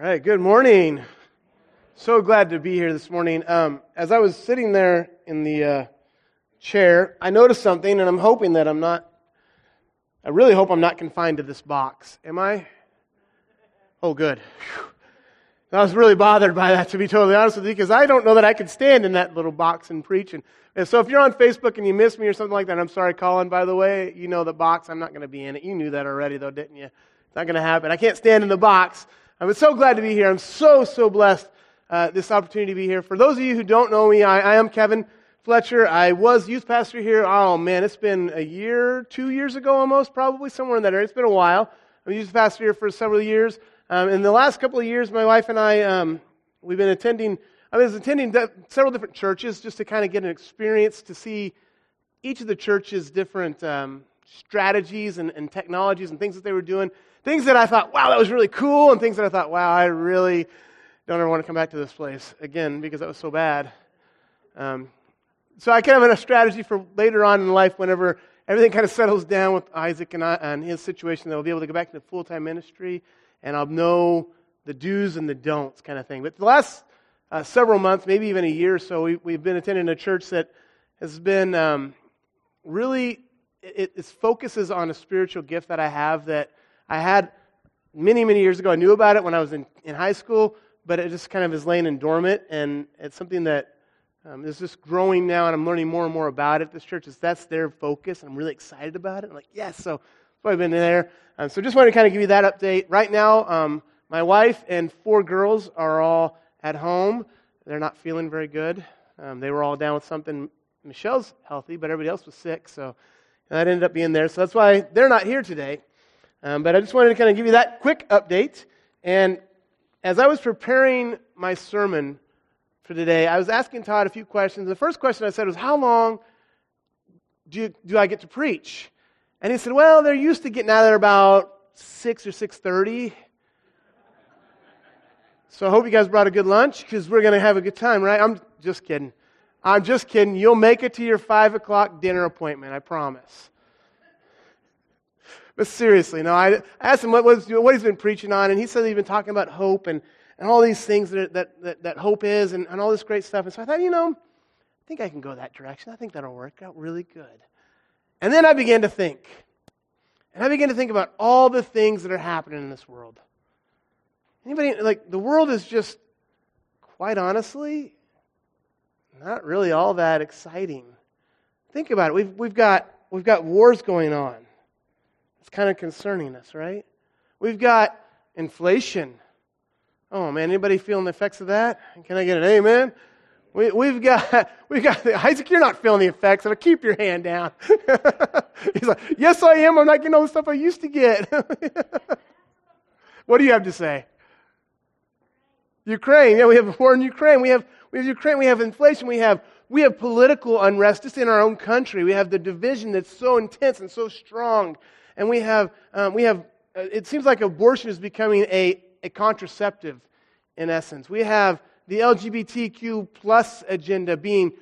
All right, good morning. So glad to be here this morning. Um, as I was sitting there in the uh, chair, I noticed something, and I'm hoping that I'm not, I really hope I'm not confined to this box. Am I? Oh, good. Whew. I was really bothered by that, to be totally honest with you, because I don't know that I could stand in that little box and preach. And, and so if you're on Facebook and you miss me or something like that, I'm sorry, Colin, by the way. You know the box. I'm not going to be in it. You knew that already, though, didn't you? It's not going to happen. I can't stand in the box. I'm so glad to be here. I'm so, so blessed uh, this opportunity to be here. For those of you who don't know me, I, I am Kevin Fletcher. I was youth pastor here. Oh, man, it's been a year, two years ago almost, probably somewhere in that area. It's been a while. I'm youth pastor here for several years. Um, in the last couple of years, my wife and I, um, we've been attending, I was attending several different churches just to kind of get an experience to see each of the churches' different um, strategies and, and technologies and things that they were doing. Things that I thought, wow, that was really cool, and things that I thought, wow, I really don't ever want to come back to this place again because that was so bad. Um, so I kind of have a strategy for later on in life, whenever everything kind of settles down with Isaac and, I, and his situation, that I'll be able to go back to full time ministry, and I'll know the do's and the don'ts kind of thing. But the last uh, several months, maybe even a year or so, we, have been attending a church that has been um, really, it, it focuses on a spiritual gift that I have that I had many, many years ago. I knew about it when I was in, in high school, but it just kind of is laying in dormant, and it's something that um, is just growing now, and I'm learning more and more about it. This church is that's their focus. I'm really excited about it. I'm like, yes, so I've been there. Um, so just wanted to kind of give you that update. Right now, um, my wife and four girls are all at home. They're not feeling very good. Um, they were all down with something. Michelle's healthy, but everybody else was sick, so that ended up being there. So that's why they're not here today. Um, but I just wanted to kind of give you that quick update. And as I was preparing my sermon for today, I was asking Todd a few questions. The first question I said was, How long do, you, do I get to preach? And he said, Well, they're used to getting out there about 6 or 6.30. So I hope you guys brought a good lunch because we're going to have a good time, right? I'm just kidding. I'm just kidding. You'll make it to your 5 o'clock dinner appointment, I promise. But seriously, no, I, asked him what, was, what he's been preaching on, and he said he's been talking about hope and, and all these things that, that, that, that hope is and, and all this great stuff. And so I thought, you know, I think I can go that direction. I think that'll work out really good. And then I began to think. And I began to think about all the things that are happening in this world. Anybody, like, the world is just, quite honestly, not really all that exciting. Think about it. We've, we've, got, we've got wars going on. It's kind of concerning us, right? We've got inflation. Oh man, anybody feeling the effects of that? Can I get an amen? We, we've got, we've got, Isaac, you're not feeling the effects of it. Keep your hand down. He's like, yes, I am. I'm not getting all the stuff I used to get. what do you have to say? Ukraine. Yeah, we have a war in Ukraine. We have, we have Ukraine. We have inflation. We have, we have political unrest just in our own country. We have the division that's so intense and so strong and we have, um, we have uh, it seems like abortion is becoming a, a contraceptive in essence. We have the LGBTQ plus agenda being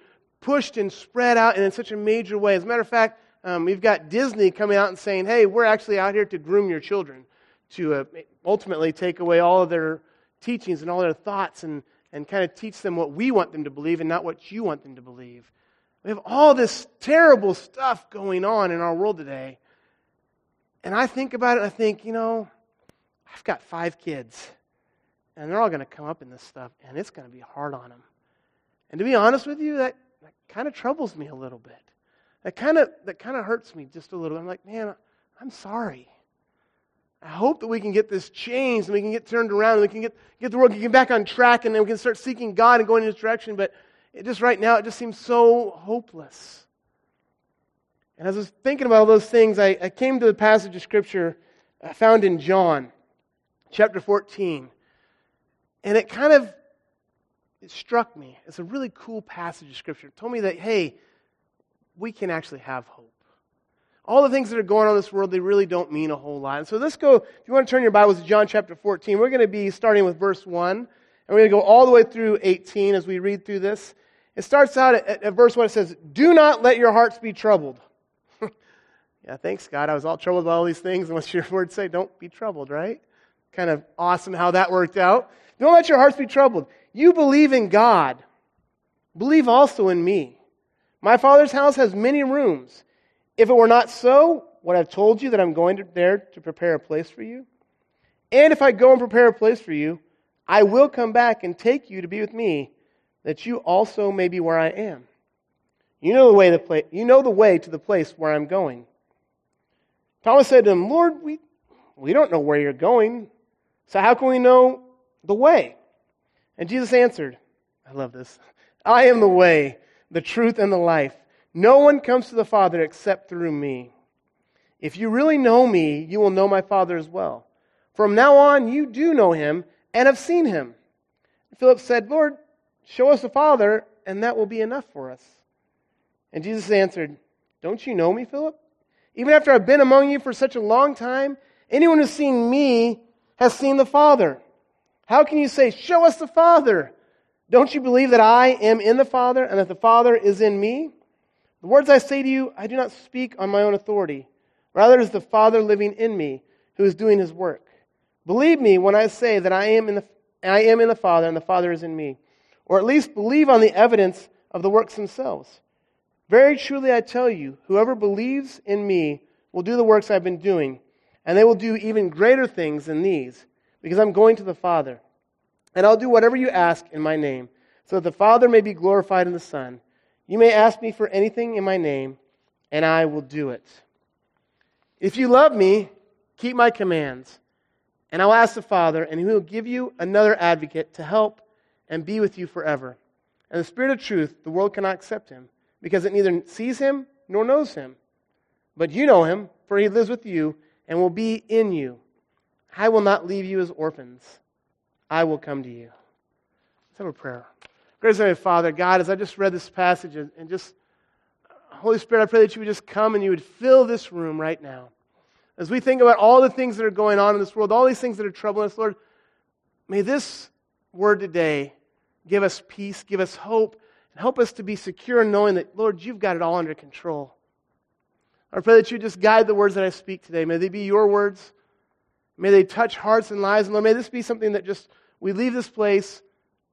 pushed and spread out and in such a major way. As a matter of fact, um, we've got Disney coming out and saying, hey, we're actually out here to groom your children, to uh, ultimately take away all of their teachings and all their thoughts and, and kind of teach them what we want them to believe and not what you want them to believe. We have all this terrible stuff going on in our world today. And I think about it, I think, you know, I've got five kids, and they're all going to come up in this stuff, and it's going to be hard on them. And to be honest with you, that, that kind of troubles me a little bit. That kind of that kind of hurts me just a little. I'm like, man, I'm sorry. I hope that we can get this changed and we can get turned around and we can get, get the world get back on track and then we can start seeking God and going in this direction. But it just right now, it just seems so hopeless. And as I was thinking about all those things, I, I came to the passage of Scripture uh, found in John chapter 14. And it kind of it struck me. It's a really cool passage of Scripture. It told me that, hey, we can actually have hope. All the things that are going on in this world, they really don't mean a whole lot. And so let's go, if you want to turn your Bibles to John chapter 14, we're going to be starting with verse 1. And we're going to go all the way through 18 as we read through this. It starts out at, at verse 1. It says, Do not let your hearts be troubled. Yeah, thanks, God. I was all troubled by all these things. And what's your word say? Don't be troubled, right? kind of awesome how that worked out. Don't let your hearts be troubled. You believe in God. Believe also in me. My Father's house has many rooms. If it were not so, would I have told you that I'm going to, there to prepare a place for you? And if I go and prepare a place for you, I will come back and take you to be with me, that you also may be where I am. You know the way, the pla- you know the way to the place where I'm going. Thomas said to him, Lord, we, we don't know where you're going, so how can we know the way? And Jesus answered, I love this. I am the way, the truth, and the life. No one comes to the Father except through me. If you really know me, you will know my Father as well. From now on, you do know him and have seen him. Philip said, Lord, show us the Father, and that will be enough for us. And Jesus answered, Don't you know me, Philip? Even after I've been among you for such a long time, anyone who's seen me has seen the Father. How can you say, Show us the Father? Don't you believe that I am in the Father and that the Father is in me? The words I say to you, I do not speak on my own authority. Rather, it is the Father living in me who is doing his work. Believe me when I say that I am in the, I am in the Father and the Father is in me. Or at least believe on the evidence of the works themselves. Very truly I tell you, whoever believes in me will do the works I've been doing, and they will do even greater things than these, because I'm going to the Father. And I'll do whatever you ask in my name, so that the Father may be glorified in the Son. You may ask me for anything in my name, and I will do it. If you love me, keep my commands. And I'll ask the Father, and he will give you another advocate to help and be with you forever. And the Spirit of truth, the world cannot accept him because it neither sees him nor knows him. But you know him, for he lives with you and will be in you. I will not leave you as orphans. I will come to you. Let's have a prayer. Gracious Heavenly Father, God, as I just read this passage and, and just, Holy Spirit, I pray that you would just come and you would fill this room right now. As we think about all the things that are going on in this world, all these things that are troubling us, Lord, may this word today give us peace, give us hope, and Help us to be secure in knowing that, Lord, you've got it all under control. I pray that you just guide the words that I speak today. May they be your words. May they touch hearts and lives. And Lord, may this be something that just, we leave this place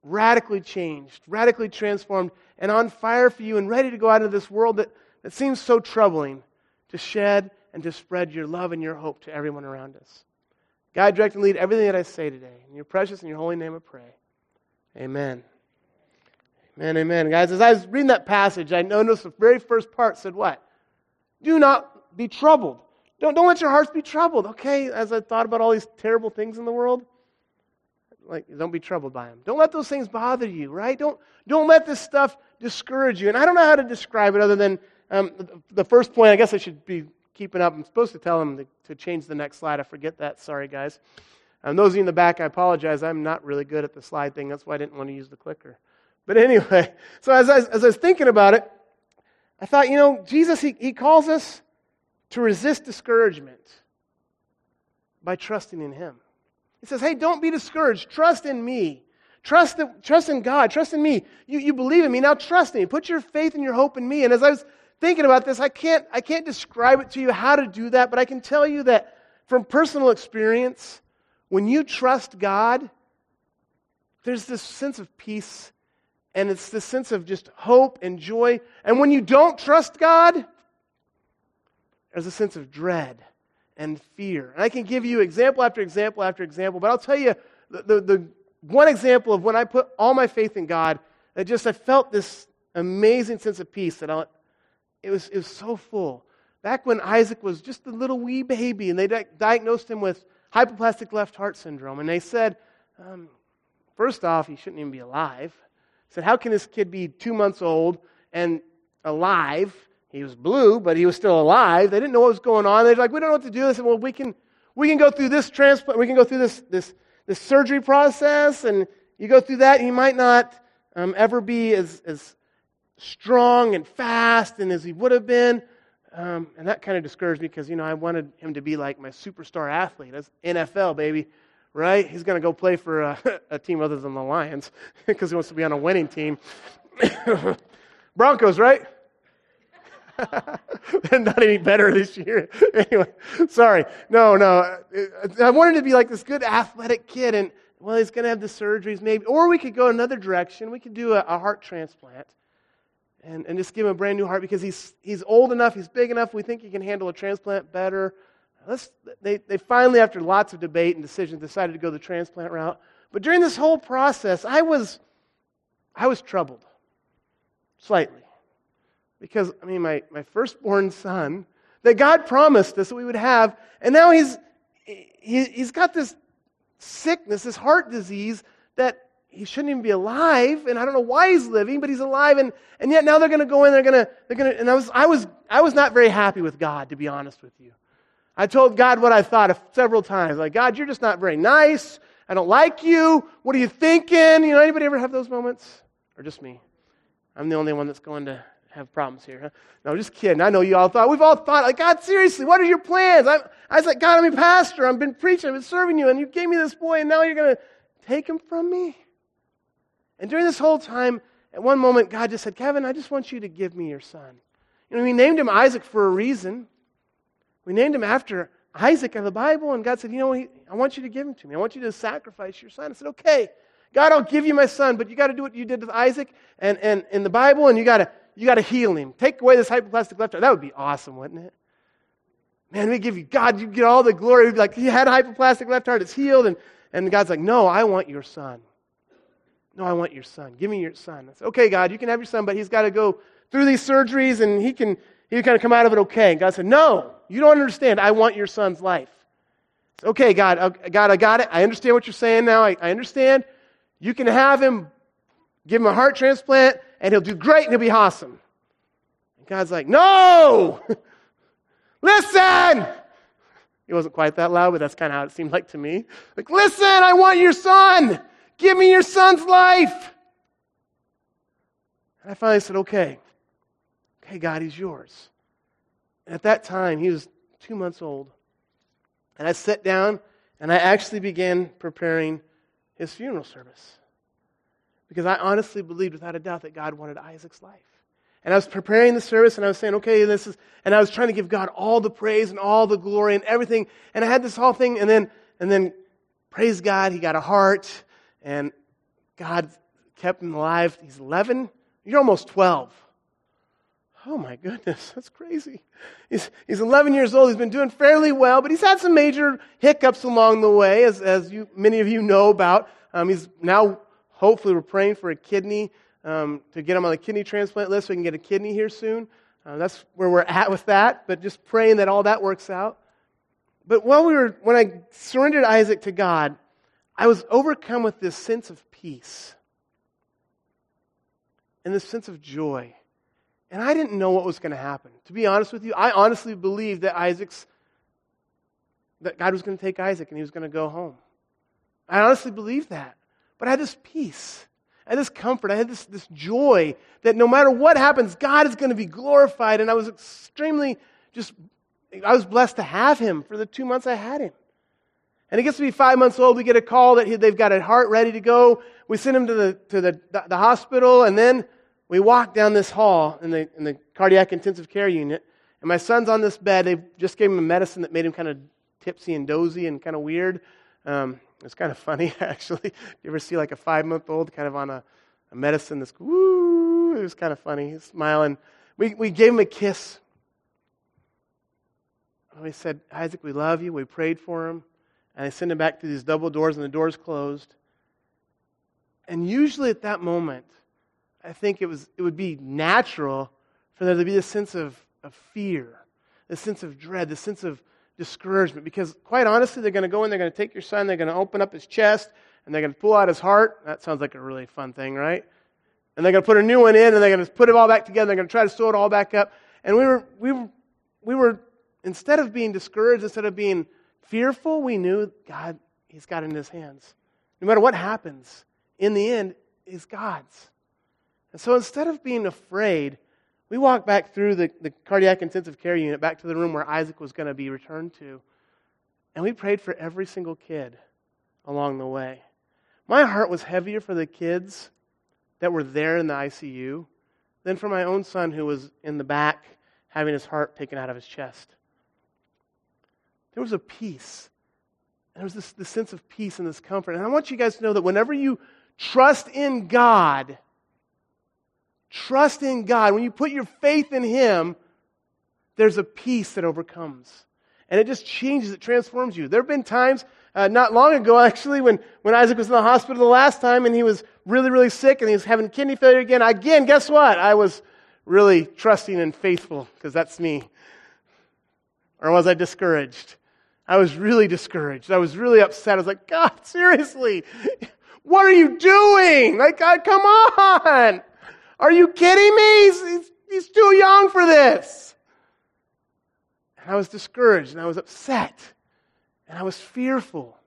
radically changed, radically transformed, and on fire for you and ready to go out into this world that, that seems so troubling to shed and to spread your love and your hope to everyone around us. God, direct and lead everything that I say today. In your precious and your holy name I pray. Amen. Amen, amen. Guys, as I was reading that passage, I noticed the very first part said what? Do not be troubled. Don't, don't let your hearts be troubled, okay? As I thought about all these terrible things in the world, like, don't be troubled by them. Don't let those things bother you, right? Don't, don't let this stuff discourage you. And I don't know how to describe it other than um, the first point, I guess I should be keeping up. I'm supposed to tell them to, to change the next slide. I forget that. Sorry, guys. Um, those of you in the back, I apologize. I'm not really good at the slide thing. That's why I didn't want to use the clicker. But anyway, so as I, as I was thinking about it, I thought, you know, Jesus, he, he calls us to resist discouragement by trusting in Him. He says, hey, don't be discouraged. Trust in me. Trust, the, trust in God. Trust in me. You, you believe in me. Now trust me. Put your faith and your hope in me. And as I was thinking about this, I can't, I can't describe it to you how to do that, but I can tell you that from personal experience, when you trust God, there's this sense of peace and it's this sense of just hope and joy. And when you don't trust God, there's a sense of dread and fear. And I can give you example after example after example, but I'll tell you the, the, the one example of when I put all my faith in God, that just I felt this amazing sense of peace that I, it was, it was so full. Back when Isaac was just a little wee baby and they di- diagnosed him with hypoplastic left heart syndrome, and they said, um, first off, he shouldn't even be alive said, How can this kid be two months old and alive? He was blue, but he was still alive. They didn't know what was going on. They're like, We don't know what to do. They said, Well, we can, we can go through this transplant, we can go through this, this, this surgery process, and you go through that, he might not um, ever be as, as strong and fast and as he would have been. Um, and that kind of discouraged me because, you know, I wanted him to be like my superstar athlete. That's NFL, baby right? He's going to go play for a, a, team other than the Lions because he wants to be on a winning team. Broncos, right? Not any better this year. anyway, sorry. No, no. I wanted to be like this good athletic kid, and well, he's going to have the surgeries maybe. Or we could go another direction. We could do a, a heart transplant and, and just give him a brand new heart because he's, he's old enough, he's big enough, we think he can handle a transplant better. Let's, they, they finally, after lots of debate and decisions, decided to go the transplant route. But during this whole process, I was, I was troubled, slightly. Because, I mean, my, my firstborn son, that God promised us that we would have, and now he's, he, he's got this sickness, this heart disease that he shouldn't even be alive, and I don't know why he's living, but he's alive, and, and yet now they're going to go in, they're going to, they're going to, and I was, I was, I was not very happy with God, to be honest with you. I told God what I thought several times, like, God, you're just not very nice. I don't like you. What are you thinking? You know, anybody ever have those moments? Or just me? I'm the only one that's going to have problems here, huh? No, just kidding. I know you all thought. We've all thought, like, God, seriously, what are your plans? I, I was like, God, I'm a pastor. I've been preaching. I've been serving you, and you gave me this boy, and now you're going to take him from me? And during this whole time, at one moment, God just said, Kevin, I just want you to give me your son. You know, we named him Isaac for a reason. We named him after Isaac in the Bible, and God said, You know, I want you to give him to me. I want you to sacrifice your son. I said, Okay, God, I'll give you my son, but you got to do what you did with Isaac and, and in the Bible, and you got to you got to heal him. Take away this hypoplastic left heart. That would be awesome, wouldn't it? Man, we give you God, you get all the glory. We'd be like, he had a hypoplastic left heart, it's healed, and, and God's like, No, I want your son. No, I want your son. Give me your son. I said, okay, God, you can have your son, but he's got to go through these surgeries and he can he kind of come out of it okay. And God said, No, you don't understand. I want your son's life. Said, okay, God, uh, God, I got it. I understand what you're saying now. I, I understand. You can have him, give him a heart transplant, and he'll do great and he'll be awesome. And God's like, No! listen! He wasn't quite that loud, but that's kind of how it seemed like to me. Like, listen, I want your son. Give me your son's life. And I finally said, Okay. Okay, God, he's yours. And at that time, he was two months old. And I sat down and I actually began preparing his funeral service. Because I honestly believed without a doubt that God wanted Isaac's life. And I was preparing the service and I was saying, okay, this is, and I was trying to give God all the praise and all the glory and everything. And I had this whole thing and then, and then praise God, he got a heart and God kept him alive. He's 11. You're almost 12. Oh my goodness, that's crazy. He's, he's 11 years old. He's been doing fairly well, but he's had some major hiccups along the way, as, as you, many of you know about. Um, he's now, hopefully, we're praying for a kidney um, to get him on the kidney transplant list so we can get a kidney here soon. Uh, that's where we're at with that, but just praying that all that works out. But while we were, when I surrendered Isaac to God, I was overcome with this sense of peace and this sense of joy. And I didn't know what was going to happen. To be honest with you, I honestly believed that Isaac's that God was going to take Isaac and he was going to go home. I honestly believed that. But I had this peace. I had this comfort. I had this, this joy that no matter what happens, God is going to be glorified. And I was extremely just, I was blessed to have him for the two months I had him. And he gets to be five months old. We get a call that he, they've got a heart ready to go. We send him to the, to the, the hospital, and then we walk down this hall in the, in the cardiac intensive care unit. And my son's on this bed. They just gave him a medicine that made him kind of tipsy and dozy and kind of weird. Um, it's kind of funny, actually. You ever see like a five month old kind of on a, a medicine that's woo? It was kind of funny. He's smiling. We, we gave him a kiss. And We said, Isaac, we love you. We prayed for him and I send him back through these double doors, and the doors closed. And usually at that moment, I think it, was, it would be natural for there to be a sense of, of fear, a sense of dread, a sense of discouragement. Because quite honestly, they're going to go in, they're going to take your son, they're going to open up his chest, and they're going to pull out his heart. That sounds like a really fun thing, right? And they're going to put a new one in, and they're going to put it all back together. They're going to try to sew it all back up. And we were, we were, we were instead of being discouraged, instead of being fearful, we knew God, He's got it in His hands. No matter what happens, in the end, is God's. And so instead of being afraid, we walked back through the, the cardiac intensive care unit back to the room where Isaac was going to be returned to. And we prayed for every single kid along the way. My heart was heavier for the kids that were there in the ICU than for my own son who was in the back having his heart taken out of his chest. There was a peace. There was this, this sense of peace and this comfort. And I want you guys to know that whenever you trust in God, trust in God, when you put your faith in Him, there's a peace that overcomes. And it just changes, it transforms you. There have been times, uh, not long ago actually, when, when Isaac was in the hospital the last time and he was really, really sick and he was having kidney failure again. Again, guess what? I was really trusting and faithful because that's me. Or was I discouraged? I was really discouraged. I was really upset. I was like, God, seriously, what are you doing? Like, God, come on. Are you kidding me? He's, he's, he's too young for this. And I was discouraged and I was upset and I was fearful.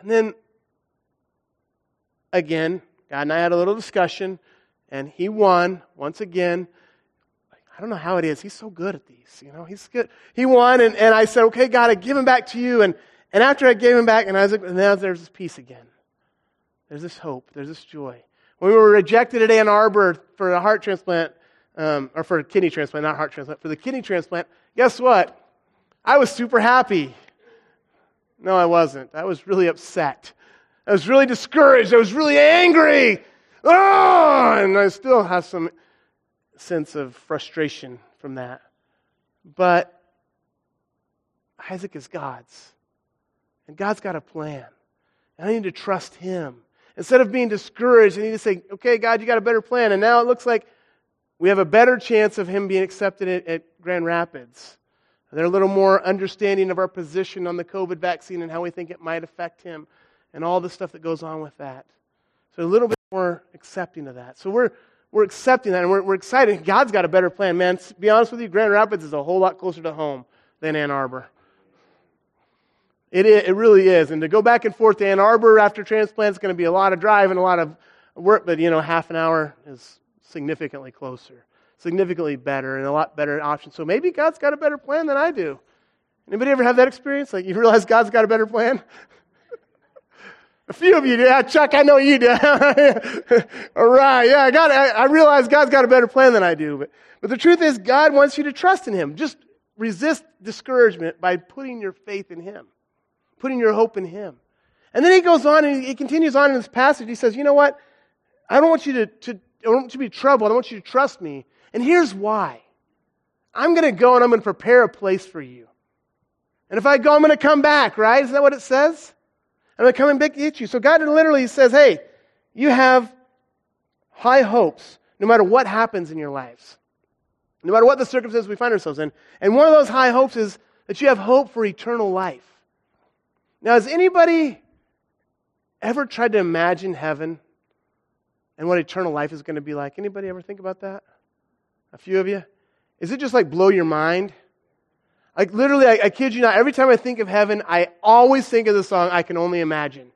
And then, again, God and I had a little discussion and he won once again. I don't know how it is. He's so good at these, you know. He's good. He won, and, and I said, "Okay, God, I give him back to you." And and after I gave him back, and I was and now there's this peace again. There's this hope. There's this joy. When we were rejected at Ann Arbor for a heart transplant, um, or for a kidney transplant, not heart transplant, for the kidney transplant, guess what? I was super happy. No, I wasn't. I was really upset. I was really discouraged. I was really angry. Oh, and I still have some sense of frustration from that. But Isaac is God's. And God's got a plan. And I need to trust Him. Instead of being discouraged, I need to say, okay, God, you got a better plan. And now it looks like we have a better chance of Him being accepted at, at Grand Rapids. They're a little more understanding of our position on the COVID vaccine and how we think it might affect Him and all the stuff that goes on with that. So a little bit more accepting of that. So we're, we're accepting that and we're, we're excited. God's got a better plan, man. To be honest with you, Grand Rapids is a whole lot closer to home than Ann Arbor. It, is, it really is. And to go back and forth to Ann Arbor after transplant is going to be a lot of drive and a lot of work, but you know, half an hour is significantly closer, significantly better, and a lot better option. So maybe God's got a better plan than I do. Anybody ever have that experience? Like you realize God's got a better plan? A few of you do. Yeah, Chuck, I know you do. All right. Yeah, I got. I, I realize God's got a better plan than I do. But, but the truth is, God wants you to trust in Him. Just resist discouragement by putting your faith in Him, putting your hope in Him. And then he goes on and he continues on in this passage. He says, You know what? I don't want you to, to I don't want you to be troubled. I want you to trust me. And here's why. I'm going to go and I'm going to prepare a place for you. And if I go, I'm going to come back, right? Is that what it says? I'm going to come and get you. So God literally says, hey, you have high hopes no matter what happens in your lives, no matter what the circumstances we find ourselves in. And one of those high hopes is that you have hope for eternal life. Now, has anybody ever tried to imagine heaven and what eternal life is going to be like? Anybody ever think about that? A few of you? Is it just like blow your mind? Like literally, I, I kid you not, every time I think of heaven, I always think of the song I Can Only Imagine.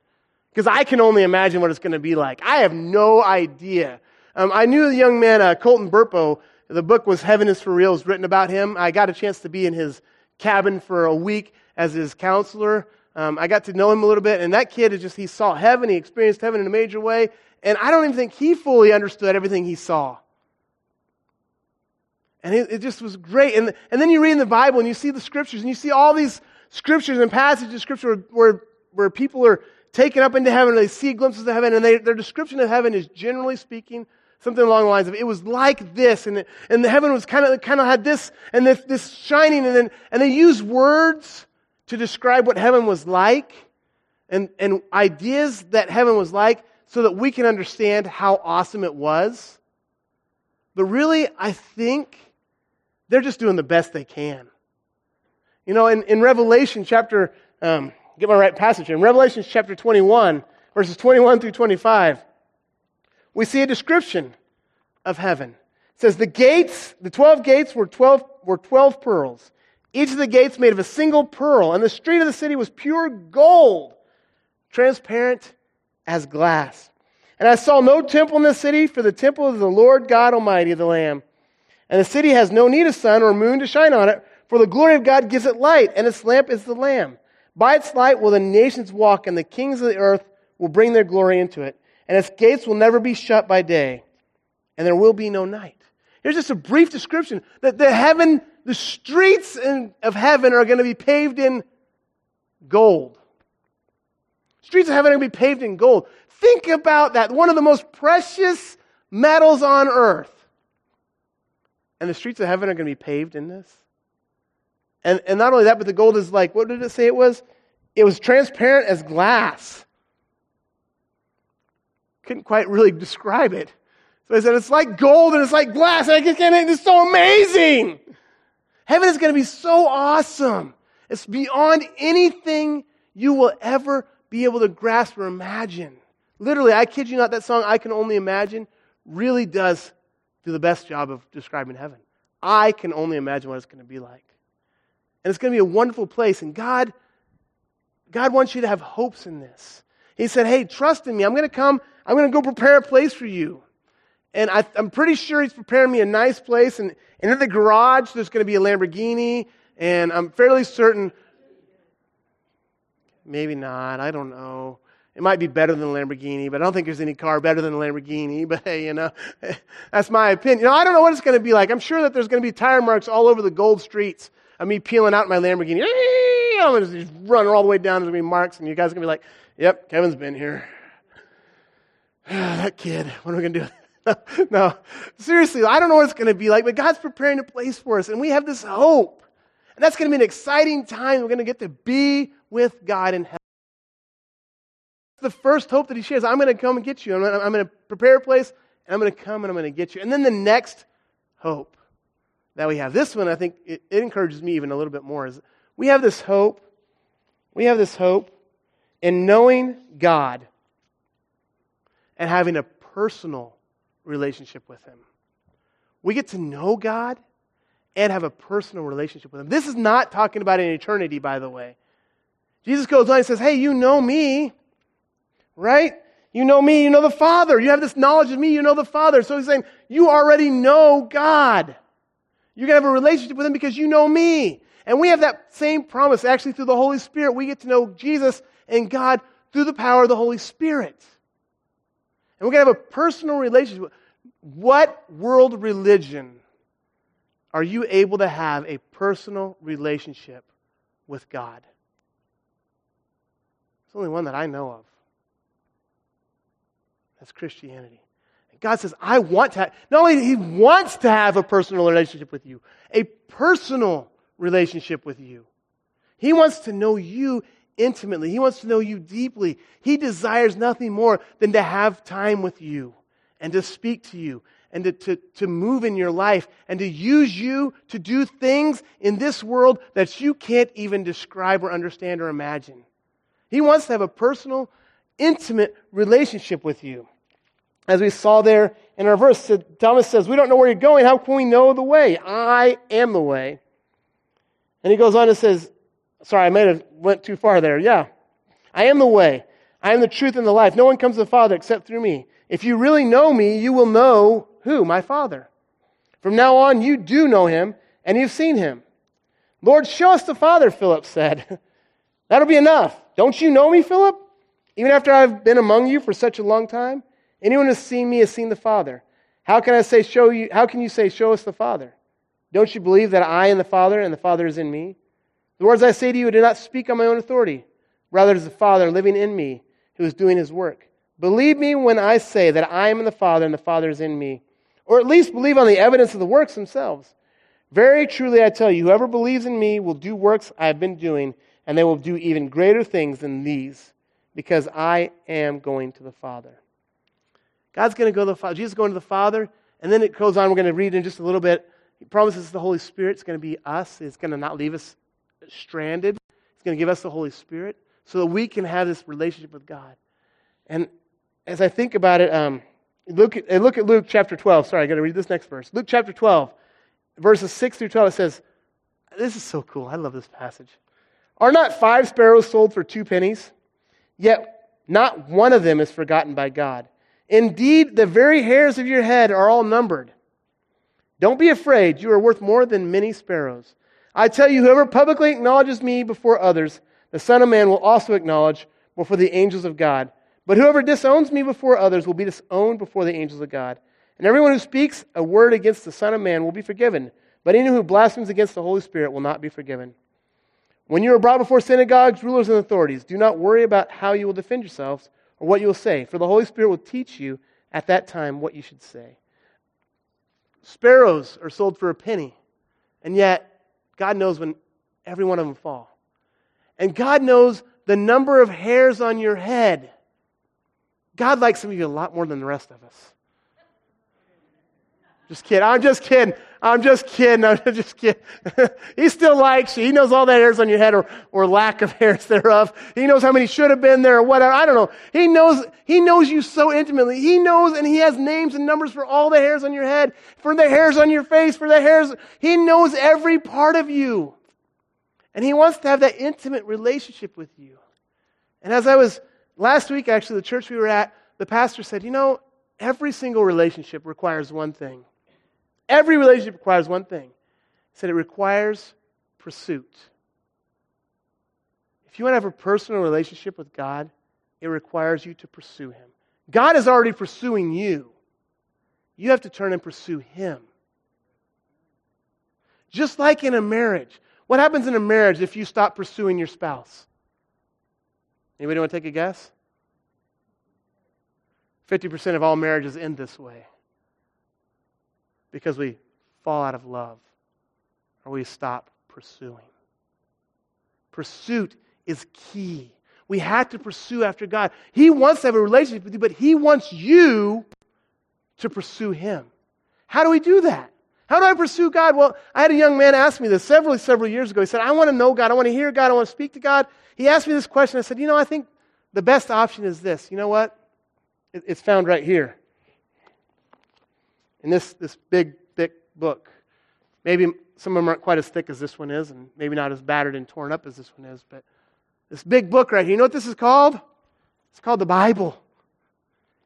Because I can only imagine what it's going to be like. I have no idea. Um, I knew the young man, uh, Colton Burpo. The book was Heaven is for Real. Was written about him. I got a chance to be in his cabin for a week as his counselor. Um, I got to know him a little bit, and that kid is just, he saw heaven. He experienced heaven in a major way. And I don't even think he fully understood everything he saw. And it, it, just was great. And, and then you read in the Bible and you see the scriptures and you see all these scriptures and passages of scripture where, where, where people are taken up into heaven and they see glimpses of heaven and they, their description of heaven is generally speaking something along the lines of it was like this and, and the heaven was kind of, kind of had this and this, this shining and then, and they use words to describe what heaven was like and, and ideas that heaven was like so that we can understand how awesome it was. But really, I think they're just doing the best they can. You know, in, in Revelation chapter, um, get my right passage. In Revelation chapter 21, verses 21 through 25, we see a description of heaven. It says, The gates, the 12 gates were 12, were 12 pearls. Each of the gates made of a single pearl, and the street of the city was pure gold, transparent as glass. And I saw no temple in the city, for the temple is the Lord God Almighty, the Lamb. And the city has no need of sun or moon to shine on it, for the glory of God gives it light, and its lamp is the Lamb. By its light will the nations walk, and the kings of the earth will bring their glory into it. And its gates will never be shut by day, and there will be no night. Here's just a brief description that the heaven, the streets in, of heaven are going to be paved in gold. Streets of heaven are going to be paved in gold. Think about that. One of the most precious metals on earth. And the streets of heaven are going to be paved in this. And, and not only that, but the gold is like, what did it say it was? It was transparent as glass. Couldn't quite really describe it. So I said, it's like gold and it's like glass. And I just can't, it's so amazing. Heaven is going to be so awesome. It's beyond anything you will ever be able to grasp or imagine. Literally, I kid you not, that song, I Can Only Imagine, really does do the best job of describing heaven. I can only imagine what it's going to be like. And it's going to be a wonderful place. And God, God wants you to have hopes in this. He said, Hey, trust in me. I'm going to come. I'm going to go prepare a place for you. And I, am pretty sure he's preparing me a nice place. And, and in the garage, there's going to be a Lamborghini. And I'm fairly certain, maybe not. I don't know. It might be better than a Lamborghini, but I don't think there's any car better than a Lamborghini. But hey, you know, that's my opinion. You know, I don't know what it's going to be like. I'm sure that there's going to be tire marks all over the gold streets of me peeling out my Lamborghini. I'm going to just run all the way down. There's going to be marks, and you guys are going to be like, yep, Kevin's been here. that kid, what are we going to do? no, seriously, I don't know what it's going to be like, but God's preparing a place for us, and we have this hope. And that's going to be an exciting time. We're going to get to be with God in heaven. The first hope that He shares I'm going to come and get you. I'm going to, I'm going to prepare a place, and I'm going to come and I'm going to get you. And then the next hope that we have. This one, I think, it, it encourages me even a little bit more. Is we have this hope. We have this hope in knowing God and having a personal relationship with Him. We get to know God and have a personal relationship with Him. This is not talking about an eternity, by the way. Jesus goes on and says, Hey, you know me, right? You know me, you know the Father. You have this knowledge of me, you know the Father. So he's saying, You already know God. You're going to have a relationship with Him because you know me. And we have that same promise actually through the Holy Spirit. We get to know Jesus and God through the power of the Holy Spirit. And we're going to have a personal relationship. What world religion are you able to have a personal relationship with God? It's only one that I know of. That's Christianity. God says, I want to have, not only He wants to have a personal relationship with you, a personal relationship with you. He wants to know you intimately. He wants to know you deeply. He desires nothing more than to have time with you and to speak to you and to, to, to move in your life and to use you to do things in this world that you can't even describe or understand or imagine. He wants to have a personal, intimate relationship with you. As we saw there in our verse, Thomas says, We don't know where you're going. How can we know the way? I am the way. And he goes on and says, Sorry, I might have went too far there. Yeah. I am the way. I am the truth and the life. No one comes to the Father except through me. If you really know me, you will know who? My Father. From now on, you do know him, and you've seen him. Lord, show us the Father, Philip said. That'll be enough. Don't you know me, Philip? Even after I've been among you for such a long time? Anyone who's seen me has seen the Father. How can I say, show you, how can you say, show us the Father? Don't you believe that I am the Father and the Father is in me? The words I say to you do not speak on my own authority. Rather, it is the Father living in me who is doing his work. Believe me when I say that I am in the Father and the Father is in me. Or at least believe on the evidence of the works themselves. Very truly I tell you, whoever believes in me will do works I have been doing, and they will do even greater things than these, because I am going to the Father. God's going to go to the Father. Jesus is going to the Father. And then it goes on. We're going to read in just a little bit. He promises the Holy Spirit is going to be us. It's going to not leave us stranded. He's going to give us the Holy Spirit so that we can have this relationship with God. And as I think about it, um, look, at, look at Luke chapter 12. Sorry, I got to read this next verse. Luke chapter 12, verses 6 through 12, it says, This is so cool. I love this passage. Are not five sparrows sold for two pennies? Yet not one of them is forgotten by God. Indeed, the very hairs of your head are all numbered. Don't be afraid. You are worth more than many sparrows. I tell you, whoever publicly acknowledges me before others, the Son of Man will also acknowledge before the angels of God. But whoever disowns me before others will be disowned before the angels of God. And everyone who speaks a word against the Son of Man will be forgiven, but anyone who blasphemes against the Holy Spirit will not be forgiven. When you are brought before synagogues, rulers, and authorities, do not worry about how you will defend yourselves or what you will say, for the Holy Spirit will teach you at that time what you should say. Sparrows are sold for a penny, and yet God knows when every one of them fall. And God knows the number of hairs on your head. God likes some of you a lot more than the rest of us. Just kidding. I'm just kidding. I'm just kidding. I'm just kidding. he still likes you. He knows all the hairs on your head or, or lack of hairs thereof. He knows how many should have been there or whatever. I don't know. He knows, he knows you so intimately. He knows and he has names and numbers for all the hairs on your head, for the hairs on your face, for the hairs. He knows every part of you. And he wants to have that intimate relationship with you. And as I was last week, actually, the church we were at, the pastor said, you know, every single relationship requires one thing Every relationship requires one thing. He said it requires pursuit. If you want to have a personal relationship with God, it requires you to pursue Him. God is already pursuing you. You have to turn and pursue Him. Just like in a marriage. What happens in a marriage if you stop pursuing your spouse? Anybody want to take a guess? 50% of all marriages end this way because we fall out of love or we stop pursuing. Pursuit is key. We have to pursue after God. He wants to have a relationship with you, but He wants you to pursue Him. How do we do that? How do I pursue God? Well, I had a young man ask me this several, several years ago. He said, I want to know God. I want to hear God. I want to speak to God. He asked me this question. I said, You know, I think the best option is this. You know what? It's found right here in this, this big, thick book. Maybe some of them aren't quite as thick as this one is, and maybe not as battered and torn up as this one is, but this big book right here, you know what this is called? It's called the Bible.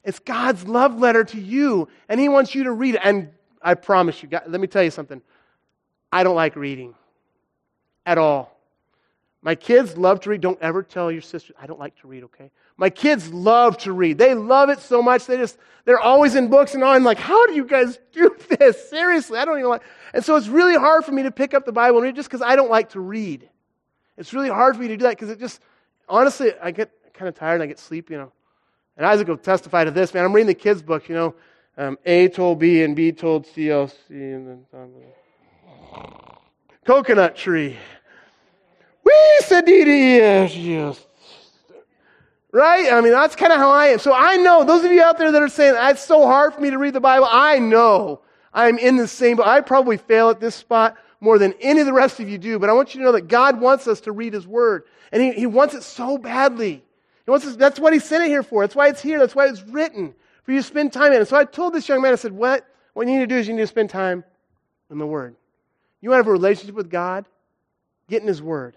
It's God's love letter to you, and He wants you to read it. And I promise you, God, let me tell you something. I don't like reading at all. My kids love to read. Don't ever tell your sister, I don't like to read, okay? My kids love to read. They love it so much. They just, they're always in books and all. I'm like, how do you guys do this? Seriously, I don't even like. And so it's really hard for me to pick up the Bible and read just because I don't like to read. It's really hard for me to do that because it just, honestly, I get kind of tired and I get sleepy, you know. And Isaac will testify to this, man. I'm reading the kids' book, you know. Um, A told B and B told C, L, C, and then um, coconut tree. We said yes, yes. Right? I mean, that's kind of how I am. So I know, those of you out there that are saying, it's so hard for me to read the Bible, I know I'm in the same, but I probably fail at this spot more than any of the rest of you do. But I want you to know that God wants us to read His Word. And He, he wants it so badly. He wants us, that's what He sent it here for. That's why it's here. That's why it's written, for you to spend time in it. So I told this young man, I said, what? What you need to do is you need to spend time in the Word. You want to have a relationship with God? Get in His Word.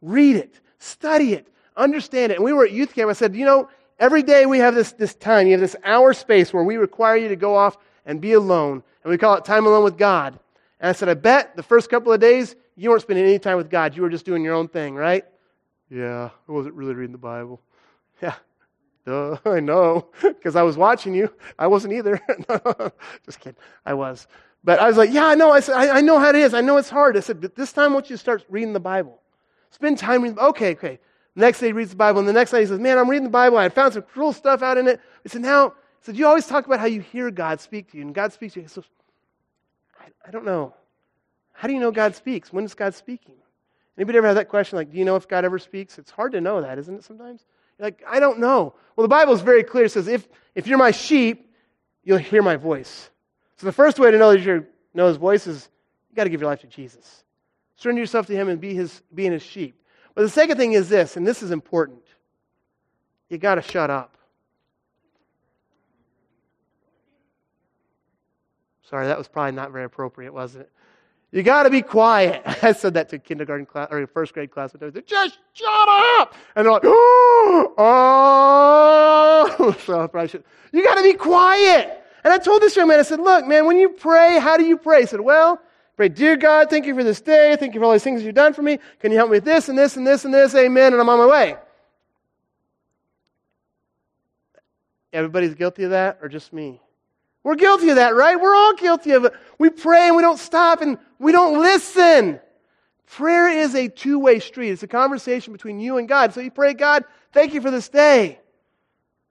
Read it. Study it understand it. And we were at youth camp. I said, you know, every day we have this, this time, you have this hour space where we require you to go off and be alone. And we call it time alone with God. And I said, I bet the first couple of days you weren't spending any time with God. You were just doing your own thing, right? Yeah, I wasn't really reading the Bible. Yeah, duh, I know, because I was watching you. I wasn't either. just kidding. I was. But I was like, yeah, I know. I said, I, I know how it is. I know it's hard. I said, but this time, I want you to start reading the Bible. Spend time reading. Okay, okay. Next day he reads the Bible, and the next day he says, Man, I'm reading the Bible. I found some cool stuff out in it. He said, Now, he said, You always talk about how you hear God speak to you, and God speaks to you. He says, I, I don't know. How do you know God speaks? When is God speaking? Anybody ever have that question, like, do you know if God ever speaks? It's hard to know that, isn't it, sometimes? You're like, I don't know. Well, the Bible is very clear. It says, if, if you're my sheep, you'll hear my voice. So the first way to know that you know his voice is you got to give your life to Jesus. Surrender yourself to him and be, his, being his sheep. But the second thing is this, and this is important. You got to shut up. Sorry, that was probably not very appropriate, wasn't it? You got to be quiet. I said that to kindergarten class or first grade class. But they just shut up, and they're like, oh, oh. So I probably should. You got to be quiet. And I told this young man, I said, look, man, when you pray, how do you pray? He said, well, Pray, dear God, thank you for this day. Thank you for all these things you've done for me. Can you help me with this and this and this and this? Amen. And I'm on my way. Everybody's guilty of that or just me? We're guilty of that, right? We're all guilty of it. We pray and we don't stop and we don't listen. Prayer is a two way street. It's a conversation between you and God. So you pray, God, thank you for this day.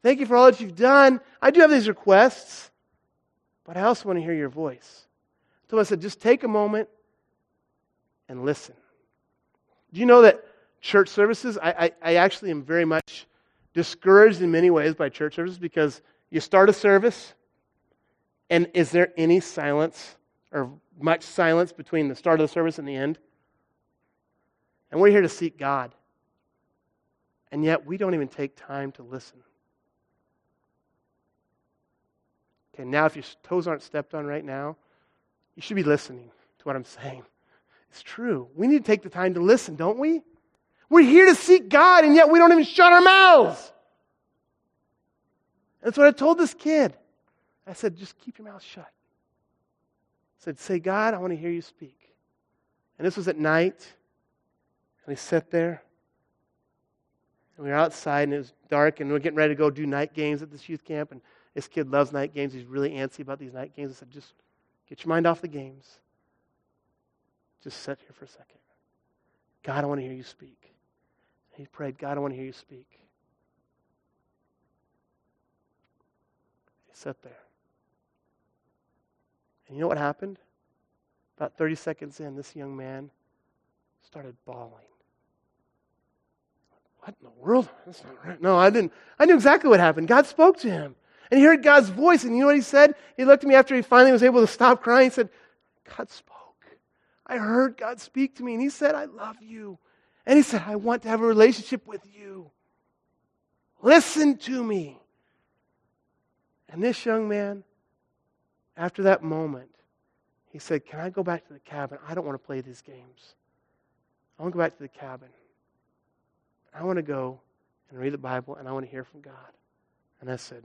Thank you for all that you've done. I do have these requests, but I also want to hear your voice. So I said, just take a moment and listen. Do you know that church services, I, I, I actually am very much discouraged in many ways by church services because you start a service, and is there any silence or much silence between the start of the service and the end? And we're here to seek God. And yet we don't even take time to listen. Okay, now if your toes aren't stepped on right now, you should be listening to what I'm saying. It's true. We need to take the time to listen, don't we? We're here to seek God, and yet we don't even shut our mouths. That's what I told this kid. I said, just keep your mouth shut. I said, say, God, I want to hear you speak. And this was at night. And we sat there. And we were outside, and it was dark, and we are getting ready to go do night games at this youth camp. And this kid loves night games. He's really antsy about these night games. I said, just get your mind off the games. Just sit here for a second. God, I want to hear you speak. He prayed, God, I want to hear you speak. He sat there. And you know what happened? About 30 seconds in, this young man started bawling. What in the world? That's not right. No, I didn't. I knew exactly what happened. God spoke to him. And he heard God's voice. And you know what he said? He looked at me after he finally was able to stop crying. He said, God spoke. I heard God speak to me. And he said, I love you. And he said, I want to have a relationship with you. Listen to me. And this young man after that moment, he said, Can I go back to the cabin? I don't want to play these games. I want to go back to the cabin. I want to go and read the Bible and I want to hear from God. And I said,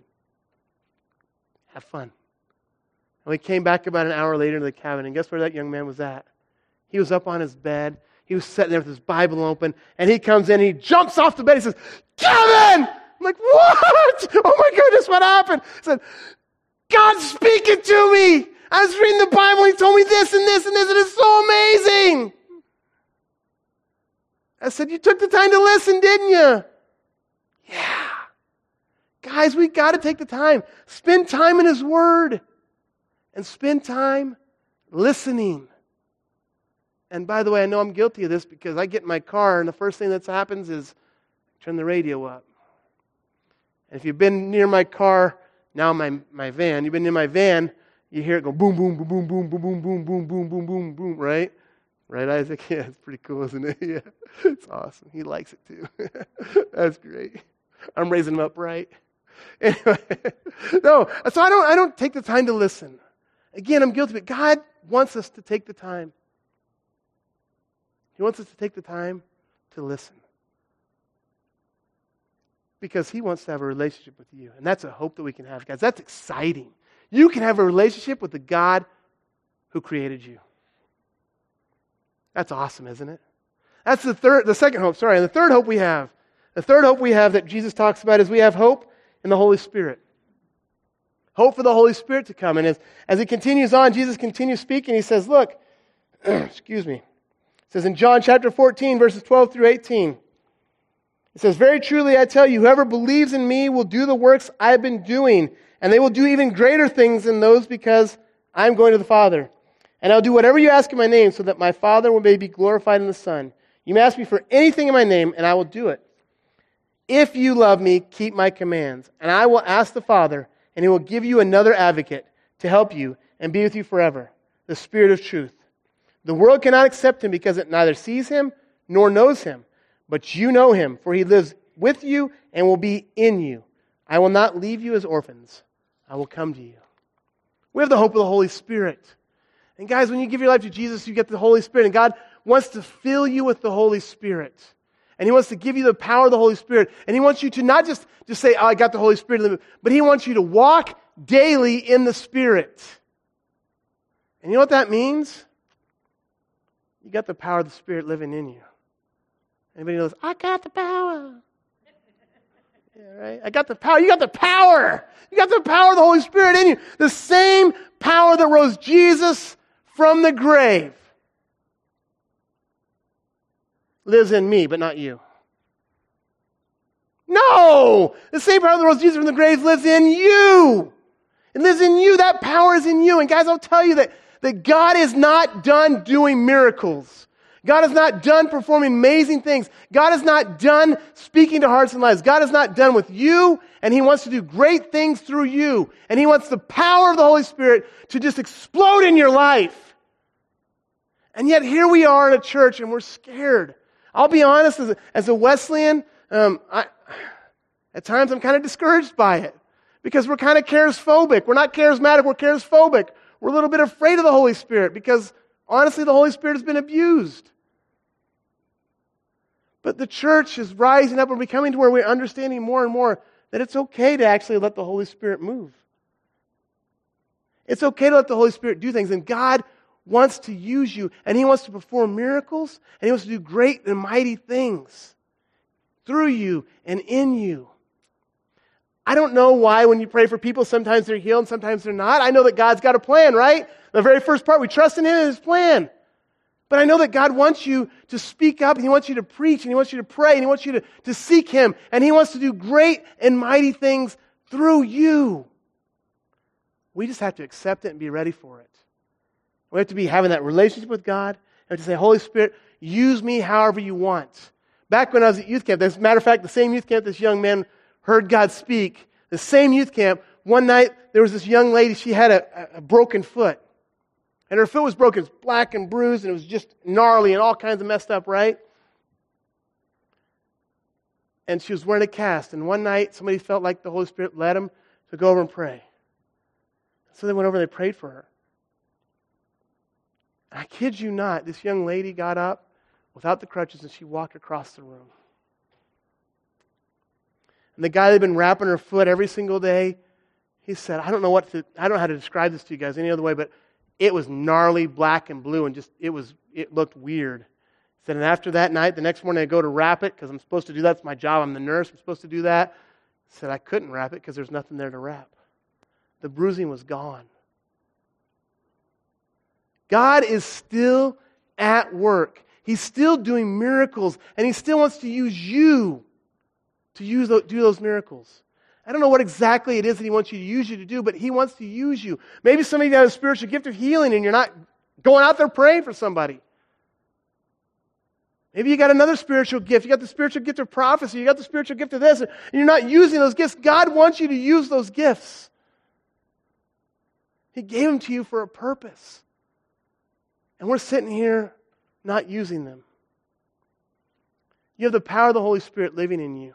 Have fun. And we came back about an hour later to the cabin, and guess where that young man was at? He was up on his bed. He was sitting there with his Bible open, and he comes in, he jumps off the bed. He says, Kevin! I'm like, what? Oh my goodness, what happened? He said, God's speaking to me. I was reading the Bible. He told me this and this and this, and it's so amazing. I said, You took the time to listen, didn't you? Yeah. Guys, we got to take the time. Spend time in His Word and spend time listening. And by the way, I know I'm guilty of this because I get in my car and the first thing that happens is turn the radio up. And if you've been near my car, now my, my van, you've been in my van, you hear it go boom, boom, boom, boom, boom, boom, boom, boom, boom, boom, boom, boom, boom, right? Right, Isaac? Yeah, it's pretty cool, isn't it? Yeah, it's awesome. He likes it too. That's great. I'm raising him up right. Anyway, no, so I don't, I don't take the time to listen. Again, I'm guilty, but God wants us to take the time. He wants us to take the time to listen because he wants to have a relationship with you. And that's a hope that we can have, guys. That's exciting. You can have a relationship with the God who created you. That's awesome, isn't it? That's the third the second hope, sorry. And the third hope we have. The third hope we have that Jesus talks about is we have hope in the Holy Spirit. Hope for the Holy Spirit to come. And as, as he continues on, Jesus continues speaking. He says, Look, excuse me. It says in John chapter 14, verses 12 through 18. It says, Very truly I tell you, whoever believes in me will do the works I have been doing, and they will do even greater things than those because I am going to the Father. And I'll do whatever you ask in my name, so that my Father may be glorified in the Son. You may ask me for anything in my name, and I will do it. If you love me, keep my commands. And I will ask the Father, and he will give you another advocate to help you and be with you forever the Spirit of truth. The world cannot accept him because it neither sees him nor knows him. But you know him, for he lives with you and will be in you. I will not leave you as orphans, I will come to you. We have the hope of the Holy Spirit. And guys, when you give your life to Jesus, you get the Holy Spirit. And God wants to fill you with the Holy Spirit. And He wants to give you the power of the Holy Spirit. And He wants you to not just, just say, oh, I got the Holy Spirit, but He wants you to walk daily in the Spirit. And you know what that means? You got the power of the Spirit living in you. Anybody knows, I got the power. right? I got the power. You got the power. You got the power of the Holy Spirit in you. The same power that rose Jesus from the grave lives in me, but not you. No! The same power that rose Jesus from the grave lives in you. It lives in you. That power is in you. And guys, I'll tell you that, that God is not done doing miracles. God is not done performing amazing things. God is not done speaking to hearts and lives. God is not done with you, and He wants to do great things through you. And He wants the power of the Holy Spirit to just explode in your life. And yet here we are in a church and we're scared. I'll be honest, as a, as a Wesleyan, um, I, at times I'm kind of discouraged by it because we're kind of charismatic. We're not charismatic, we're charismophobic. We're a little bit afraid of the Holy Spirit because honestly, the Holy Spirit has been abused. But the church is rising up and becoming to where we're understanding more and more that it's okay to actually let the Holy Spirit move. It's okay to let the Holy Spirit do things. And God wants to use you, and He wants to perform miracles, and He wants to do great and mighty things through you and in you. I don't know why when you pray for people, sometimes they're healed and sometimes they're not. I know that God's got a plan, right? The very first part, we trust in Him and His plan. But I know that God wants you to speak up and He wants you to preach and He wants you to pray and He wants you to, to seek Him and He wants to do great and mighty things through you. We just have to accept it and be ready for it. We have to be having that relationship with God. We have to say, Holy Spirit, use me however you want. Back when I was at youth camp, as a matter of fact, the same youth camp this young man heard God speak, the same youth camp, one night there was this young lady, she had a, a broken foot. And her foot was broken, it was black and bruised, and it was just gnarly and all kinds of messed up, right? And she was wearing a cast. And one night, somebody felt like the Holy Spirit led them to go over and pray. So they went over and they prayed for her. I kid you not, this young lady got up without the crutches and she walked across the room. And the guy that had been wrapping her foot every single day, he said, I don't know what to, I don't know how to describe this to you guys any other way, but it was gnarly, black and blue, and just, it was, it looked weird. He said, and after that night, the next morning I go to wrap it because I'm supposed to do that. It's my job. I'm the nurse. I'm supposed to do that. He said, I couldn't wrap it because there's nothing there to wrap. The bruising was gone. God is still at work. He's still doing miracles, and He still wants to use you to use do those miracles. I don't know what exactly it is that He wants you to use you to do, but He wants to use you. Maybe some of you have a spiritual gift of healing and you're not going out there praying for somebody. Maybe you got another spiritual gift. You got the spiritual gift of prophecy. You got the spiritual gift of this, and you're not using those gifts. God wants you to use those gifts. He gave them to you for a purpose. And we're sitting here not using them. You have the power of the Holy Spirit living in you.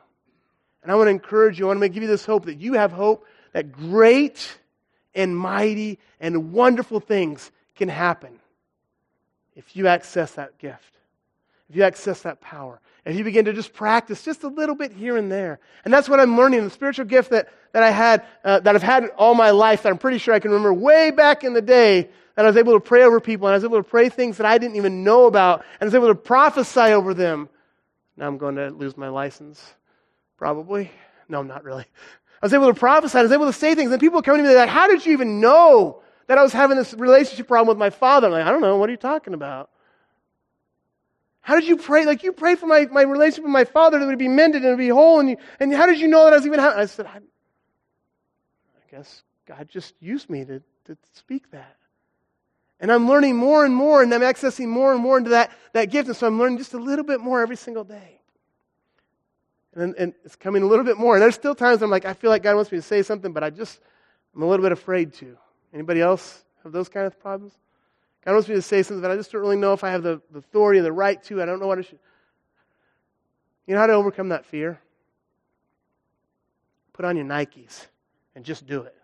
And I want to encourage you, I want to give you this hope that you have hope that great and mighty and wonderful things can happen if you access that gift, if you access that power, if you begin to just practice just a little bit here and there. And that's what I'm learning. The spiritual gift that, that I had, uh, that I've had all my life, that I'm pretty sure I can remember way back in the day, and I was able to pray over people, and I was able to pray things that I didn't even know about, and I was able to prophesy over them. Now I'm going to lose my license, probably. No, I'm not really. I was able to prophesy, I was able to say things, and people come to me, they're like, How did you even know that I was having this relationship problem with my father? I'm like, I don't know, what are you talking about? How did you pray? Like, you prayed for my, my relationship with my father that it would be mended and it would be whole, and, you, and how did you know that I was even having I said, I, I guess God just used me to, to speak that. And I'm learning more and more, and I'm accessing more and more into that, that gift. And so I'm learning just a little bit more every single day. And, and it's coming a little bit more. And there's still times I'm like, I feel like God wants me to say something, but I just, I'm a little bit afraid to. Anybody else have those kind of problems? God wants me to say something, but I just don't really know if I have the, the authority or the right to. I don't know what I should. You know how to overcome that fear? Put on your Nikes and just do it.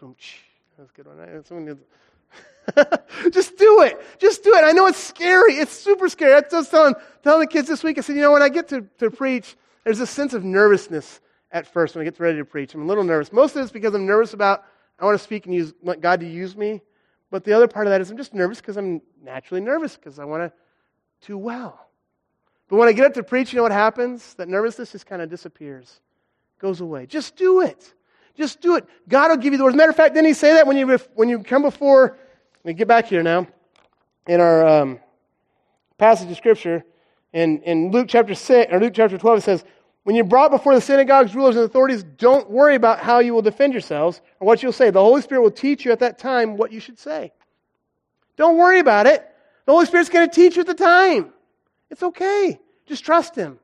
That's a good one. Someone just do it. Just do it. I know it's scary. It's super scary. I was telling, telling the kids this week, I said, you know, when I get to, to preach, there's a sense of nervousness at first when I get ready to preach. I'm a little nervous. Most of it's because I'm nervous about, I want to speak and use, want God to use me. But the other part of that is I'm just nervous because I'm naturally nervous because I want to do well. But when I get up to preach, you know what happens? That nervousness just kind of disappears, goes away. Just do it. Just do it. God will give you the words. Matter of fact, didn't he say that when you, when you come before, me get back here now, in our um, passage of Scripture, in, in Luke chapter 6, or Luke chapter 12, it says, when you're brought before the synagogues, rulers, and authorities, don't worry about how you will defend yourselves or what you'll say. The Holy Spirit will teach you at that time what you should say. Don't worry about it. The Holy Spirit's going to teach you at the time. It's okay. Just trust Him.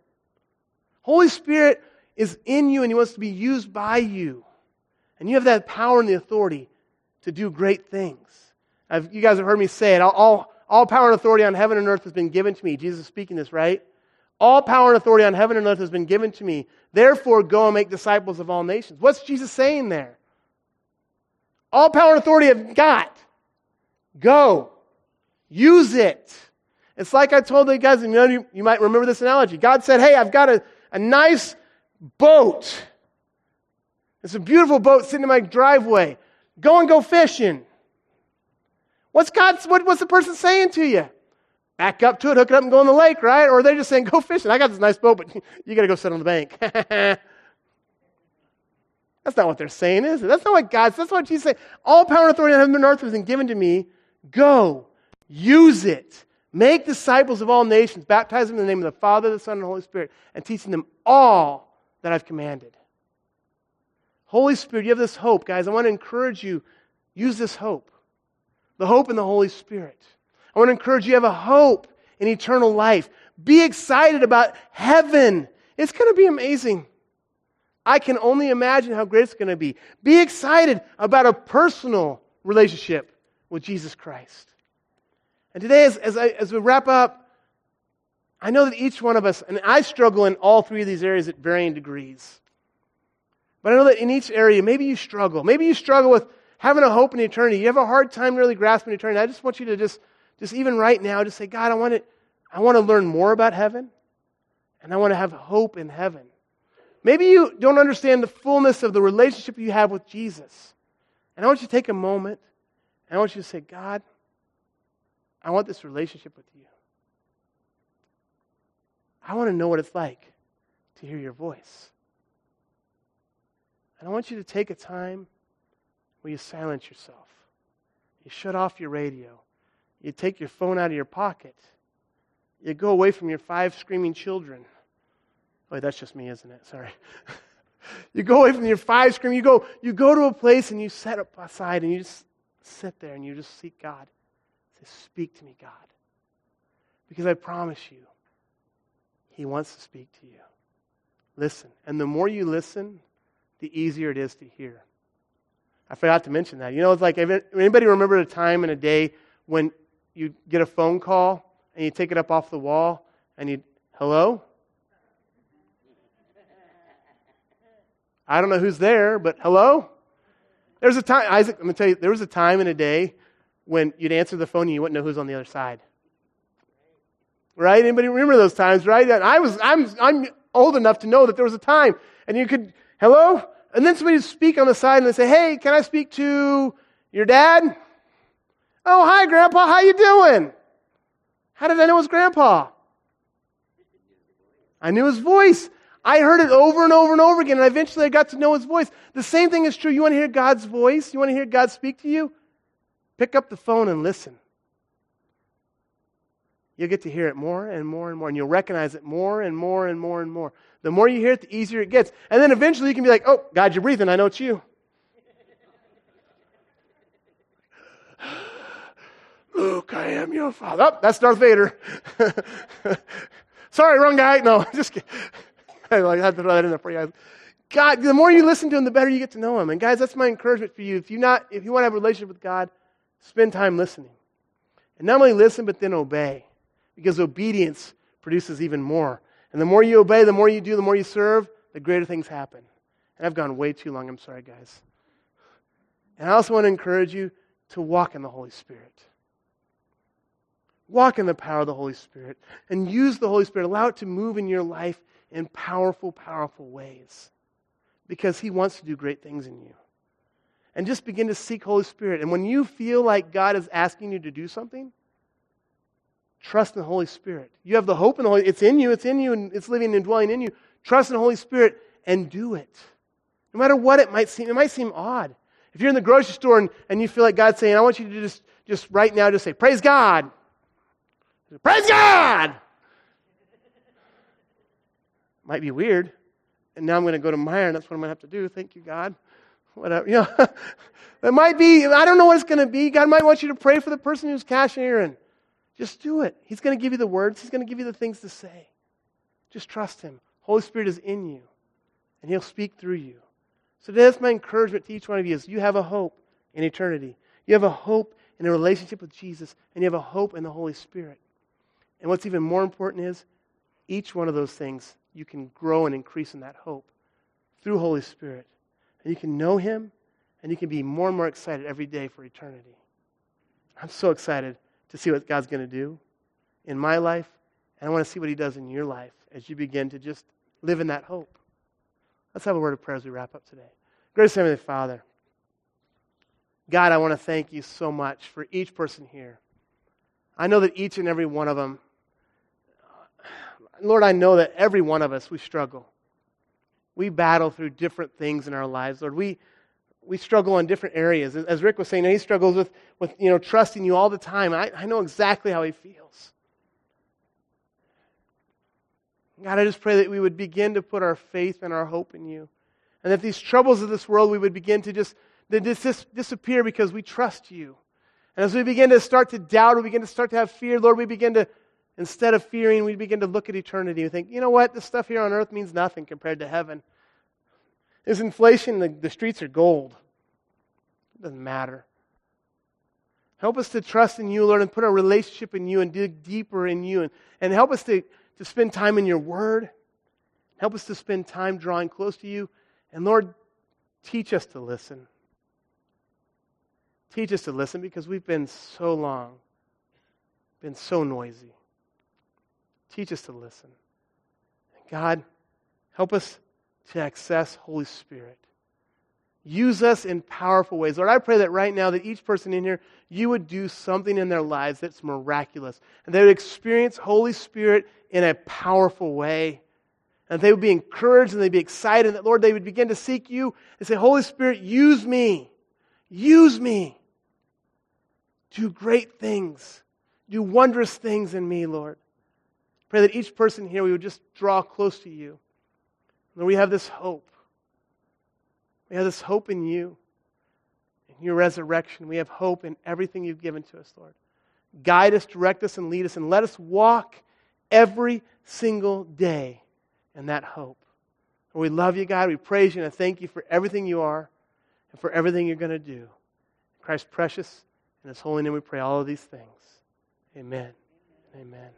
Holy Spirit is in you and He wants to be used by you. And you have that power and the authority to do great things. I've, you guys have heard me say it. All, all, power and authority on heaven and earth has been given to me. Jesus is speaking this, right? All power and authority on heaven and earth has been given to me. Therefore, go and make disciples of all nations. What's Jesus saying there? All power and authority I've got. Go. Use it. It's like I told the guys, you know, you, you might remember this analogy. God said, Hey, I've got a, a nice boat. It's a beautiful boat sitting in my driveway. Go and go fishing. What's God, what, the person saying to you? Back up to it, hook it up, and go in the lake, right? Or they're just saying, go fishing. I got this nice boat, but you got to go sit on the bank. that's not what they're saying, is it? That's not what God's, that's what Jesus said. All power and authority in heaven and earth has been given to me. Go. Use it. Make disciples of all nations, baptize them in the name of the Father, the Son, and the Holy Spirit, and teaching them all that I've commanded. Holy Spirit, you have this hope, guys. I want to encourage you, use this hope. The hope in the Holy Spirit. I want to encourage you, have a hope in eternal life. Be excited about heaven. It's going to be amazing. I can only imagine how great it's going to be. Be excited about a personal relationship with Jesus Christ. And today, as, as, I, as we wrap up, I know that each one of us, and I struggle in all three of these areas at varying degrees. But I know that in each area, maybe you struggle. Maybe you struggle with having a hope in eternity. You have a hard time really grasping eternity. I just want you to just, just even right now, just say, God, I want to, I want to learn more about heaven, and I want to have hope in heaven. Maybe you don't understand the fullness of the relationship you have with Jesus. And I want you to take a moment, and I want you to say, God, I want this relationship with you. I want to know what it's like to hear your voice. And I want you to take a time where you silence yourself. You shut off your radio. You take your phone out of your pocket. You go away from your five screaming children. Oh, that's just me, isn't it? Sorry. you go away from your five screaming. You go, you go to a place and you set up aside and you just sit there and you just seek God. Say, Speak to me, God. Because I promise you, He wants to speak to you. Listen. And the more you listen, the easier it is to hear. I forgot to mention that. You know, it's like, anybody remember a time in a day when you get a phone call and you take it up off the wall and you, hello? I don't know who's there, but hello? There's a time, Isaac, let me tell you, there was a time in a day when you'd answer the phone and you wouldn't know who's on the other side. Right? Anybody remember those times, right? I was, I'm, I'm old enough to know that there was a time and you could, hello? And then somebody would speak on the side and they say, hey, can I speak to your dad? Oh, hi, Grandpa. How you doing? How did I know it was Grandpa? I knew his voice. I heard it over and over and over again, and eventually I got to know his voice. The same thing is true. You want to hear God's voice? You want to hear God speak to you? Pick up the phone and listen. You'll get to hear it more and more and more, and you'll recognize it more and more and more and more. The more you hear it, the easier it gets. And then eventually you can be like, oh, God, you're breathing. I know it's you. Luke, I am your father. Oh, that's Darth Vader. Sorry, wrong guy. No, just kidding. I had to throw that in there for you guys. God, the more you listen to him, the better you get to know him. And guys, that's my encouragement for you. If you not, if you want to have a relationship with God, Spend time listening. And not only listen, but then obey. Because obedience produces even more. And the more you obey, the more you do, the more you serve, the greater things happen. And I've gone way too long. I'm sorry, guys. And I also want to encourage you to walk in the Holy Spirit. Walk in the power of the Holy Spirit and use the Holy Spirit. Allow it to move in your life in powerful, powerful ways because He wants to do great things in you and just begin to seek Holy Spirit. And when you feel like God is asking you to do something, Trust in the Holy Spirit. You have the hope in the Holy It's in you, it's in you, and it's living and dwelling in you. Trust in the Holy Spirit and do it. No matter what it might seem, it might seem odd. If you're in the grocery store and, and you feel like God's saying, I want you to just, just right now just say, Praise God. Praise God! Might be weird. And now I'm going to go to Meijer, and that's what I'm going to have to do. Thank you, God. Whatever. You know, it might be, I don't know what it's going to be. God might want you to pray for the person who's cashing cashiering. Just do it. He's going to give you the words, He's going to give you the things to say. Just trust Him. Holy Spirit is in you, and He'll speak through you. So that's my encouragement to each one of you is you have a hope in eternity. You have a hope in a relationship with Jesus, and you have a hope in the Holy Spirit. And what's even more important is each one of those things you can grow and increase in that hope through Holy Spirit. And you can know Him, and you can be more and more excited every day for eternity. I'm so excited to see what God's going to do in my life, and I want to see what He does in your life as you begin to just live in that hope. Let's have a word of prayer as we wrap up today. Gracious Heavenly Father, God, I want to thank you so much for each person here. I know that each and every one of them, Lord, I know that every one of us, we struggle. We battle through different things in our lives, Lord. We, we struggle in different areas. As Rick was saying, he struggles with, with you know, trusting you all the time. I, I know exactly how he feels. God, I just pray that we would begin to put our faith and our hope in you. And that these troubles of this world, we would begin to just to dis- disappear because we trust you. And as we begin to start to doubt, we begin to start to have fear, Lord, we begin to, instead of fearing, we begin to look at eternity and think, you know what? This stuff here on earth means nothing compared to heaven. There's inflation, the, the streets are gold. It doesn't matter. Help us to trust in you, Lord, and put our relationship in you and dig deeper in you. And, and help us to, to spend time in your word. Help us to spend time drawing close to you. And Lord, teach us to listen. Teach us to listen because we've been so long, been so noisy. Teach us to listen. God, help us to access Holy Spirit. Use us in powerful ways. Lord, I pray that right now that each person in here, you would do something in their lives that's miraculous. And they would experience Holy Spirit in a powerful way. And they would be encouraged and they'd be excited. And that, Lord, they would begin to seek you and say, Holy Spirit, use me. Use me. Do great things. Do wondrous things in me, Lord. Pray that each person here, we would just draw close to you. Lord, we have this hope. We have this hope in you, in your resurrection. We have hope in everything you've given to us, Lord. Guide us, direct us, and lead us, and let us walk every single day in that hope. And we love you, God. We praise you, and I thank you for everything you are and for everything you're going to do. In Christ's precious and His holy name we pray all of these things. Amen. Amen. Amen.